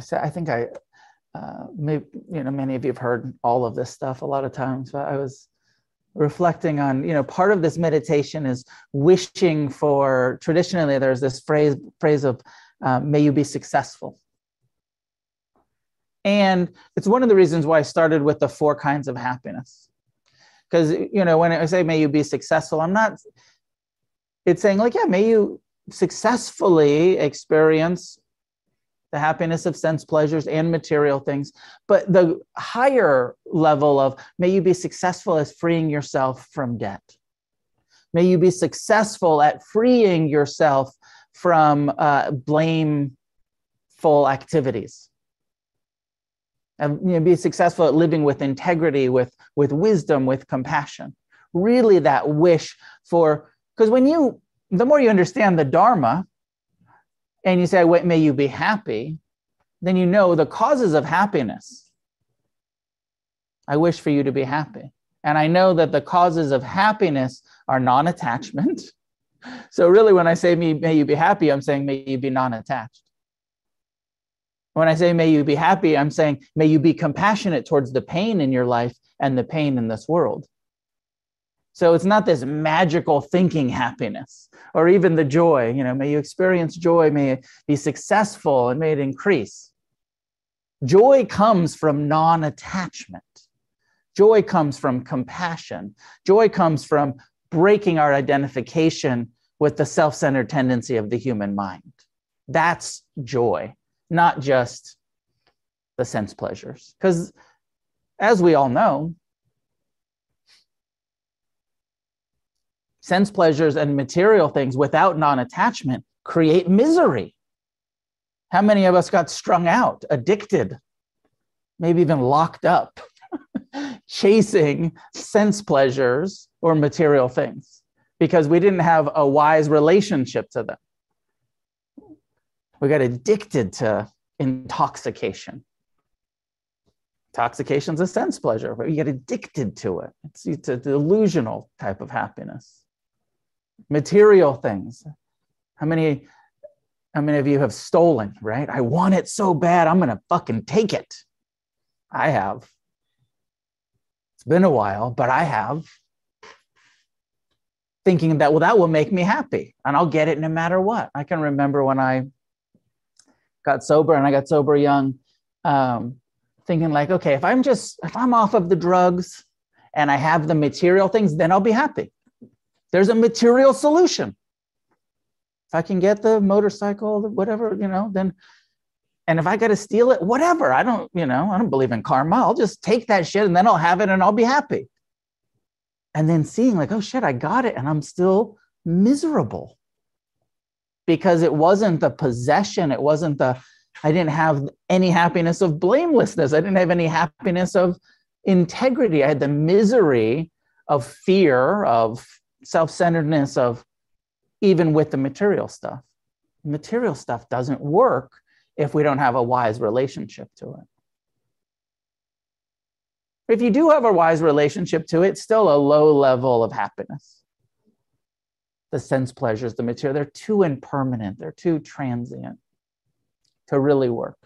So I think I, uh, maybe, you know, many of you have heard all of this stuff a lot of times, but I was reflecting on, you know, part of this meditation is wishing for, traditionally there's this phrase, phrase of, uh, may you be successful. And it's one of the reasons why I started with the four kinds of happiness. Because, you know, when I say may you be successful, I'm not, it's saying, like, yeah, may you successfully experience the happiness of sense pleasures and material things. But the higher level of may you be successful as freeing yourself from debt. May you be successful at freeing yourself from uh, blameful activities and you know, be successful at living with integrity, with, with wisdom, with compassion. Really, that wish for, because when you, the more you understand the Dharma, and you say, Wait, may you be happy, then you know the causes of happiness. I wish for you to be happy. And I know that the causes of happiness are non attachment. [laughs] So, really, when I say, May you be happy, I'm saying, May you be non attached. When I say may you be happy, I'm saying may you be compassionate towards the pain in your life and the pain in this world. So it's not this magical thinking happiness or even the joy. You know, may you experience joy, may it be successful, and may it increase. Joy comes from non attachment. Joy comes from compassion. Joy comes from breaking our identification with the self centered tendency of the human mind. That's joy not just the sense pleasures. Because as we all know, sense pleasures and material things without non attachment create misery. How many of us got strung out, addicted, maybe even locked up, [laughs] chasing sense pleasures or material things because we didn't have a wise relationship to them? we got addicted to intoxication. Intoxication is a sense pleasure, but you get addicted to it. It's, it's a delusional type of happiness. Material things. How many, how many of you have stolen, right? I want it so bad, I'm going to fucking take it. I have. It's been a while, but I have. Thinking that, well, that will make me happy and I'll get it no matter what. I can remember when I got sober and I got sober young, um, thinking like, okay, if I'm just if I'm off of the drugs and I have the material things, then I'll be happy. There's a material solution. If I can get the motorcycle, whatever, you know, then and if I got to steal it, whatever. I don't, you know, I don't believe in karma. I'll just take that shit and then I'll have it and I'll be happy. And then seeing like, oh shit, I got it and I'm still miserable because it wasn't the possession it wasn't the i didn't have any happiness of blamelessness i didn't have any happiness of integrity i had the misery of fear of self-centeredness of even with the material stuff. Material stuff doesn't work if we don't have a wise relationship to it. If you do have a wise relationship to it still a low level of happiness. The sense pleasures, the material, they're too impermanent, they're too transient to really work.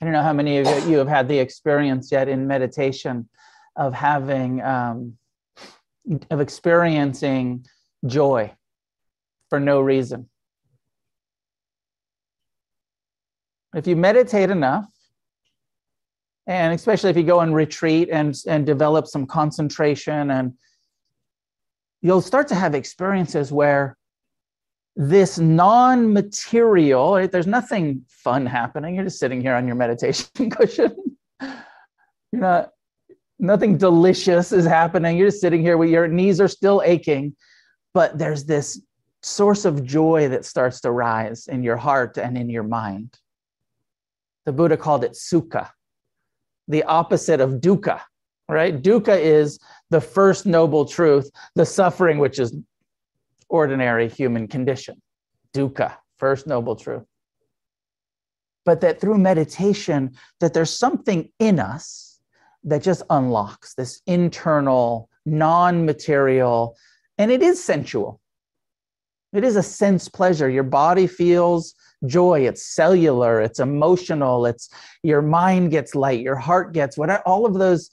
I don't know how many of you have had the experience yet in meditation of having, um, of experiencing joy for no reason. If you meditate enough, and especially if you go and retreat and and develop some concentration and you'll start to have experiences where this non-material right? there's nothing fun happening. You're just sitting here on your meditation [laughs] cushion. You're not nothing delicious is happening. You're just sitting here with your knees are still aching but there's this source of joy that starts to rise in your heart and in your mind. The buddha called it sukha the opposite of dukkha right? Dukkha is the first noble truth the suffering which is ordinary human condition. Dukkha, first noble truth. But that through meditation, that there's something in us that just unlocks this internal, non-material, and it is sensual. It is a sense pleasure. Your body feels joy. It's cellular. It's emotional. It's your mind gets light. Your heart gets what all of those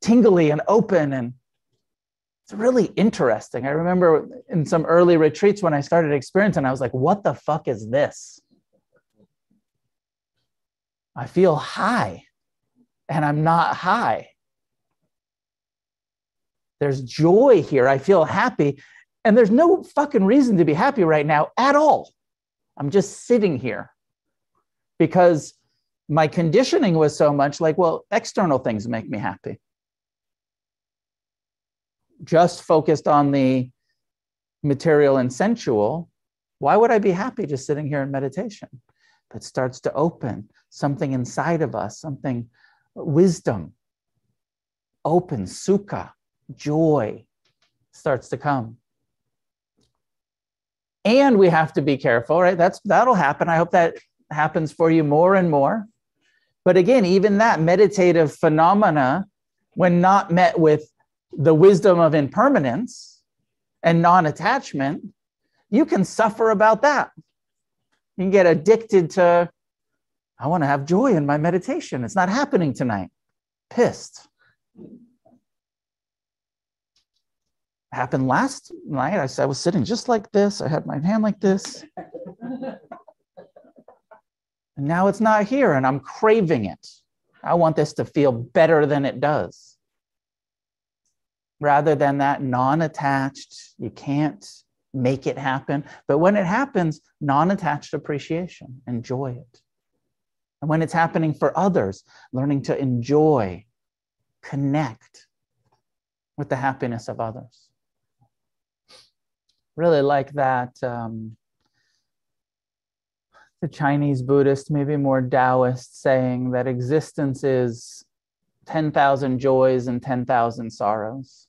tingly and open and it's really interesting. I remember in some early retreats when I started experiencing, I was like, what the fuck is this? I feel high and I'm not high. There's joy here. I feel happy. And there's no fucking reason to be happy right now at all. I'm just sitting here because my conditioning was so much like, well, external things make me happy just focused on the material and sensual, why would I be happy just sitting here in meditation? It starts to open something inside of us, something wisdom, open, sukha, joy starts to come. And we have to be careful, right? That's that'll happen. I hope that happens for you more and more. But again, even that meditative phenomena, when not met with the wisdom of impermanence and non attachment, you can suffer about that. You can get addicted to, I want to have joy in my meditation. It's not happening tonight. Pissed. Happened last night. I, I was sitting just like this. I had my hand like this. and now it's not here, and I'm craving it. I want this to feel better than it does rather than that non attached, you can't make it happen. But when it happens, non attached appreciation, enjoy it. And when it's happening for others, learning to enjoy, connect with the happiness of others. Really like that. Um, the Chinese Buddhist, maybe more Taoist, saying that existence is 10,000 joys and 10,000 sorrows.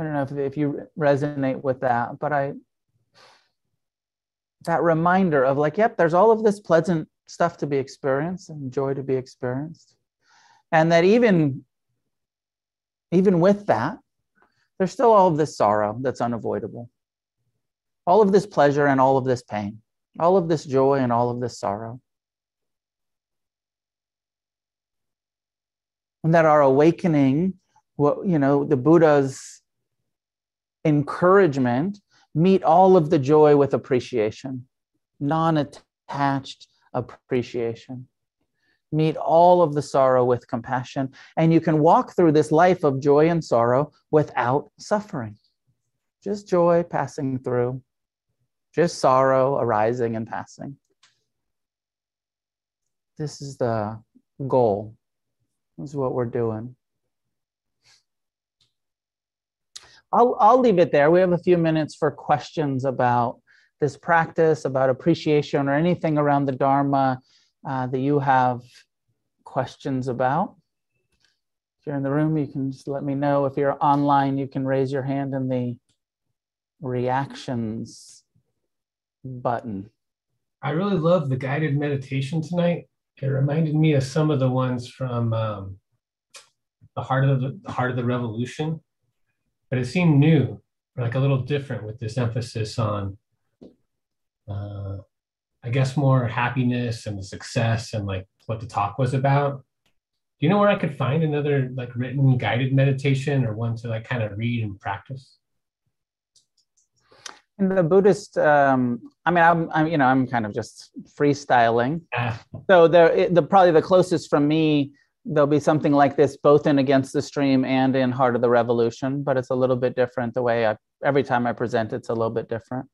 I don't know if, if you resonate with that, but I, that reminder of like, yep, there's all of this pleasant stuff to be experienced and joy to be experienced. And that even, even with that, there's still all of this sorrow that's unavoidable. All of this pleasure and all of this pain, all of this joy and all of this sorrow. And that our awakening, what you know, the Buddha's encouragement, meet all of the joy with appreciation, non attached appreciation. Meet all of the sorrow with compassion, and you can walk through this life of joy and sorrow without suffering. Just joy passing through, just sorrow arising and passing. This is the goal. This is what we're doing. I'll, I'll leave it there. We have a few minutes for questions about this practice, about appreciation, or anything around the Dharma uh, that you have questions about. If you're in the room, you can just let me know. If you're online, you can raise your hand in the reactions button.
I really love the guided meditation tonight. It reminded me of some of the ones from um, the heart of the, the heart of the revolution but it seemed new, like a little different with this emphasis on, uh, I guess, more happiness and success and like what the talk was about. Do you know where I could find another like written guided meditation or one to like kind of read and practice?
In the Buddhist, um, I mean, I'm, I'm, you know, I'm kind of just freestyling. Ah. So there, the probably the closest from me there'll be something like this both in Against the Stream and in Heart of the Revolution, but it's a little bit different the way I, every time I present, it's a little bit different.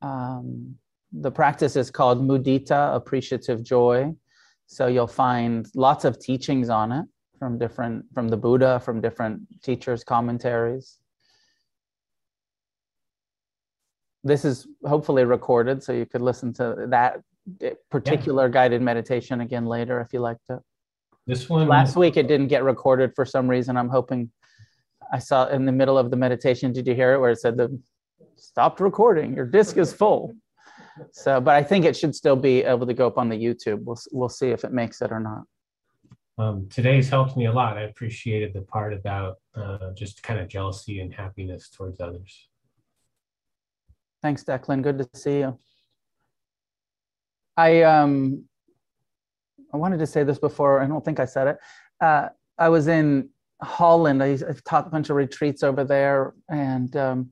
Um, the practice is called mudita, appreciative joy. So you'll find lots of teachings on it from different, from the Buddha, from different teachers' commentaries. This is hopefully recorded, so you could listen to that particular yeah. guided meditation again later if you like to.
This one
last week it didn't get recorded for some reason. I'm hoping I saw in the middle of the meditation. Did you hear it where it said the stopped recording? Your disk is full. So, but I think it should still be able to go up on the YouTube. We'll we'll see if it makes it or not.
Um, today's helped me a lot. I appreciated the part about uh, just kind of jealousy and happiness towards others.
Thanks, Declan. Good to see you. I um I wanted to say this before. I don't think I said it. Uh, I was in Holland. I, have taught a bunch of retreats over there, and um,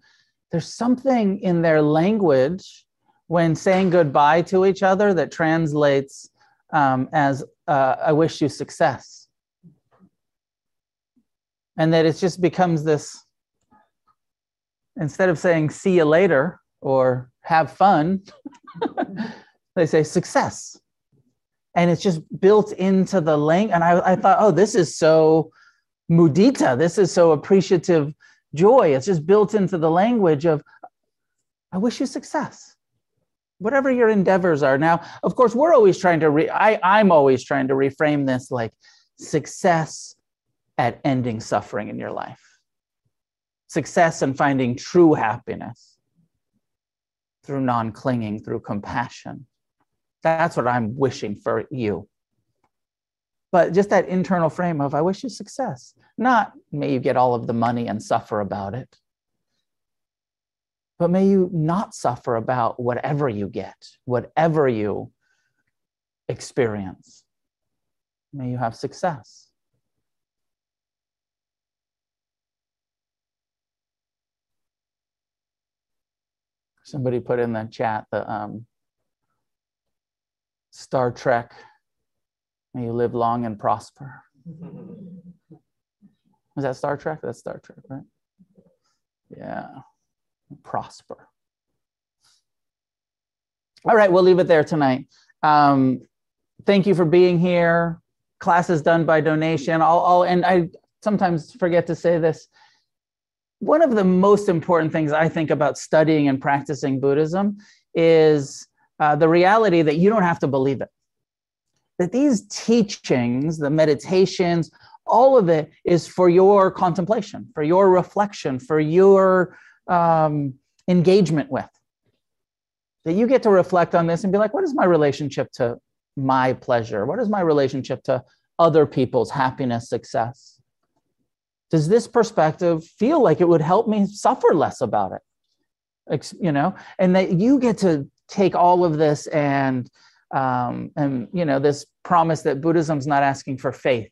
there's something in their language when saying goodbye to each other that translates um, as uh, "I wish you success," and that it just becomes this. Instead of saying "see you later" or "have fun," [laughs] they say "success." And it's just built into the link. And I, I thought, oh, this is so mudita. This is so appreciative joy. It's just built into the language of, I wish you success. Whatever your endeavors are. Now, of course, we're always trying to, re- I, I'm always trying to reframe this like success at ending suffering in your life, success in finding true happiness through non clinging, through compassion that's what I'm wishing for you. But just that internal frame of, I wish you success, not may you get all of the money and suffer about it, but may you not suffer about whatever you get, whatever you experience. May you have success. Somebody put in the chat the um, Star Trek. May you live long and prosper. Is that Star Trek? That's Star Trek, right? Yeah. Prosper. All right, we'll leave it there tonight. Um, thank you for being here. Class is done by donation. I'll, I'll, and I sometimes forget to say this. One of the most important things I think about studying and practicing Buddhism is uh, the reality that you don't have to believe it. That these teachings, the meditations, all of it is for your contemplation, for your reflection, for your um, engagement with. That you get to reflect on this and be like, what is my relationship to my pleasure? What is my relationship to other people's happiness, success? Does this perspective feel like it would help me suffer less about it? You know, and that you get to take all of this and um, and you know this promise that buddhism's not asking for faith.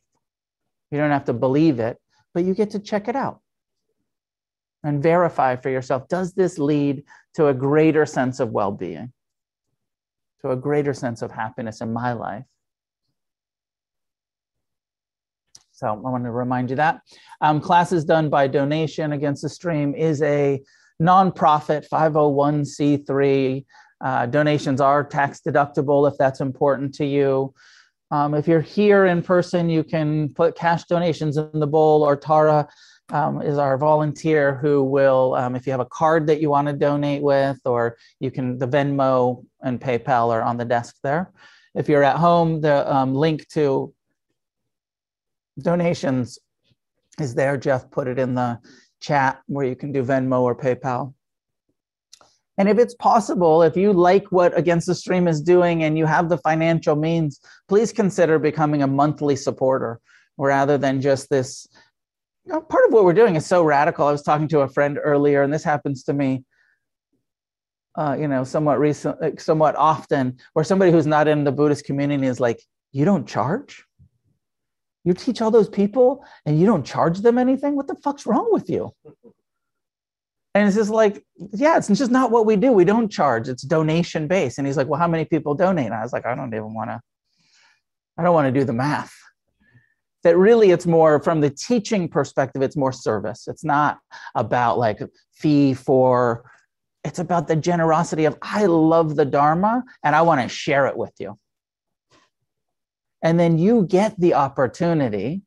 You don't have to believe it but you get to check it out and verify for yourself does this lead to a greater sense of well-being to a greater sense of happiness in my life? So i want to remind you that. Um, classes done by donation against the stream is a nonprofit 501c3 uh, donations are tax deductible if that's important to you. Um, if you're here in person, you can put cash donations in the bowl, or Tara um, is our volunteer who will, um, if you have a card that you want to donate with, or you can, the Venmo and PayPal are on the desk there. If you're at home, the um, link to donations is there. Jeff put it in the chat where you can do Venmo or PayPal. And if it's possible, if you like what Against the Stream is doing and you have the financial means, please consider becoming a monthly supporter rather than just this. You know, part of what we're doing is so radical. I was talking to a friend earlier, and this happens to me, uh, you know, somewhat recent, somewhat often, where somebody who's not in the Buddhist community is like, "You don't charge? You teach all those people, and you don't charge them anything? What the fuck's wrong with you?" And it's just like, yeah, it's just not what we do. We don't charge. It's donation based. And he's like, well, how many people donate? And I was like, I don't even want to, I don't want to do the math. that really it's more from the teaching perspective, it's more service. It's not about like fee for, it's about the generosity of, I love the Dharma and I want to share it with you. And then you get the opportunity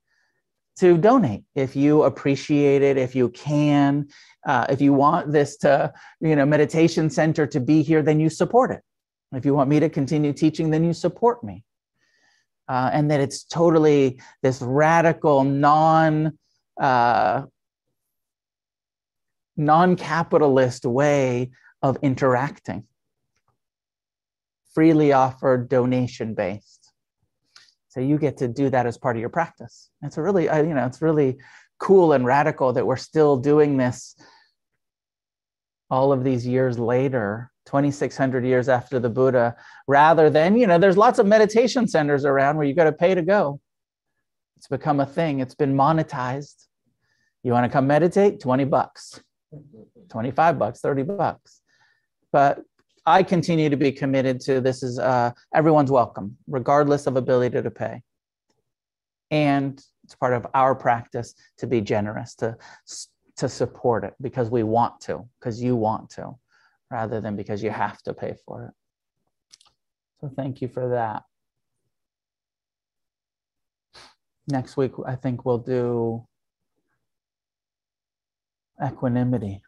to donate if you appreciate it, if you can. Uh, if you want this to, you know, meditation center to be here, then you support it. If you want me to continue teaching, then you support me. Uh, and that it's totally this radical non uh, non-capitalist way of interacting freely offered donation based so you get to do that as part of your practice. It's a really uh, you know it's really cool and radical that we're still doing this all of these years later 2600 years after the buddha rather than you know there's lots of meditation centers around where you got to pay to go. It's become a thing. It's been monetized. You want to come meditate? 20 bucks. 25 bucks 30 bucks. But i continue to be committed to this is uh, everyone's welcome regardless of ability to pay. And it's part of our practice to be generous to to support it because we want to because you want to rather than because you have to pay for it. So thank you for that. Next week i think we'll do equanimity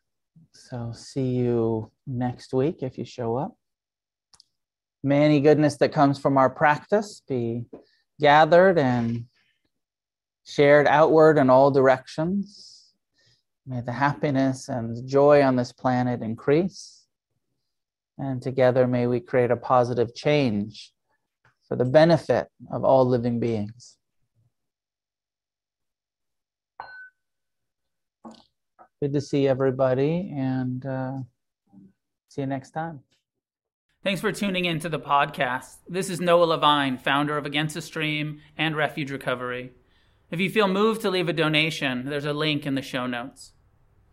so see you next week if you show up may any goodness that comes from our practice be gathered and shared outward in all directions. May the happiness and joy on this planet increase. And together may we create a positive change for the benefit of all living beings. Good to see everybody and uh, see you next time.
Thanks for tuning in to the podcast. This is Noah Levine, founder of Against the Stream and Refuge Recovery. If you feel moved to leave a donation, there's a link in the show notes.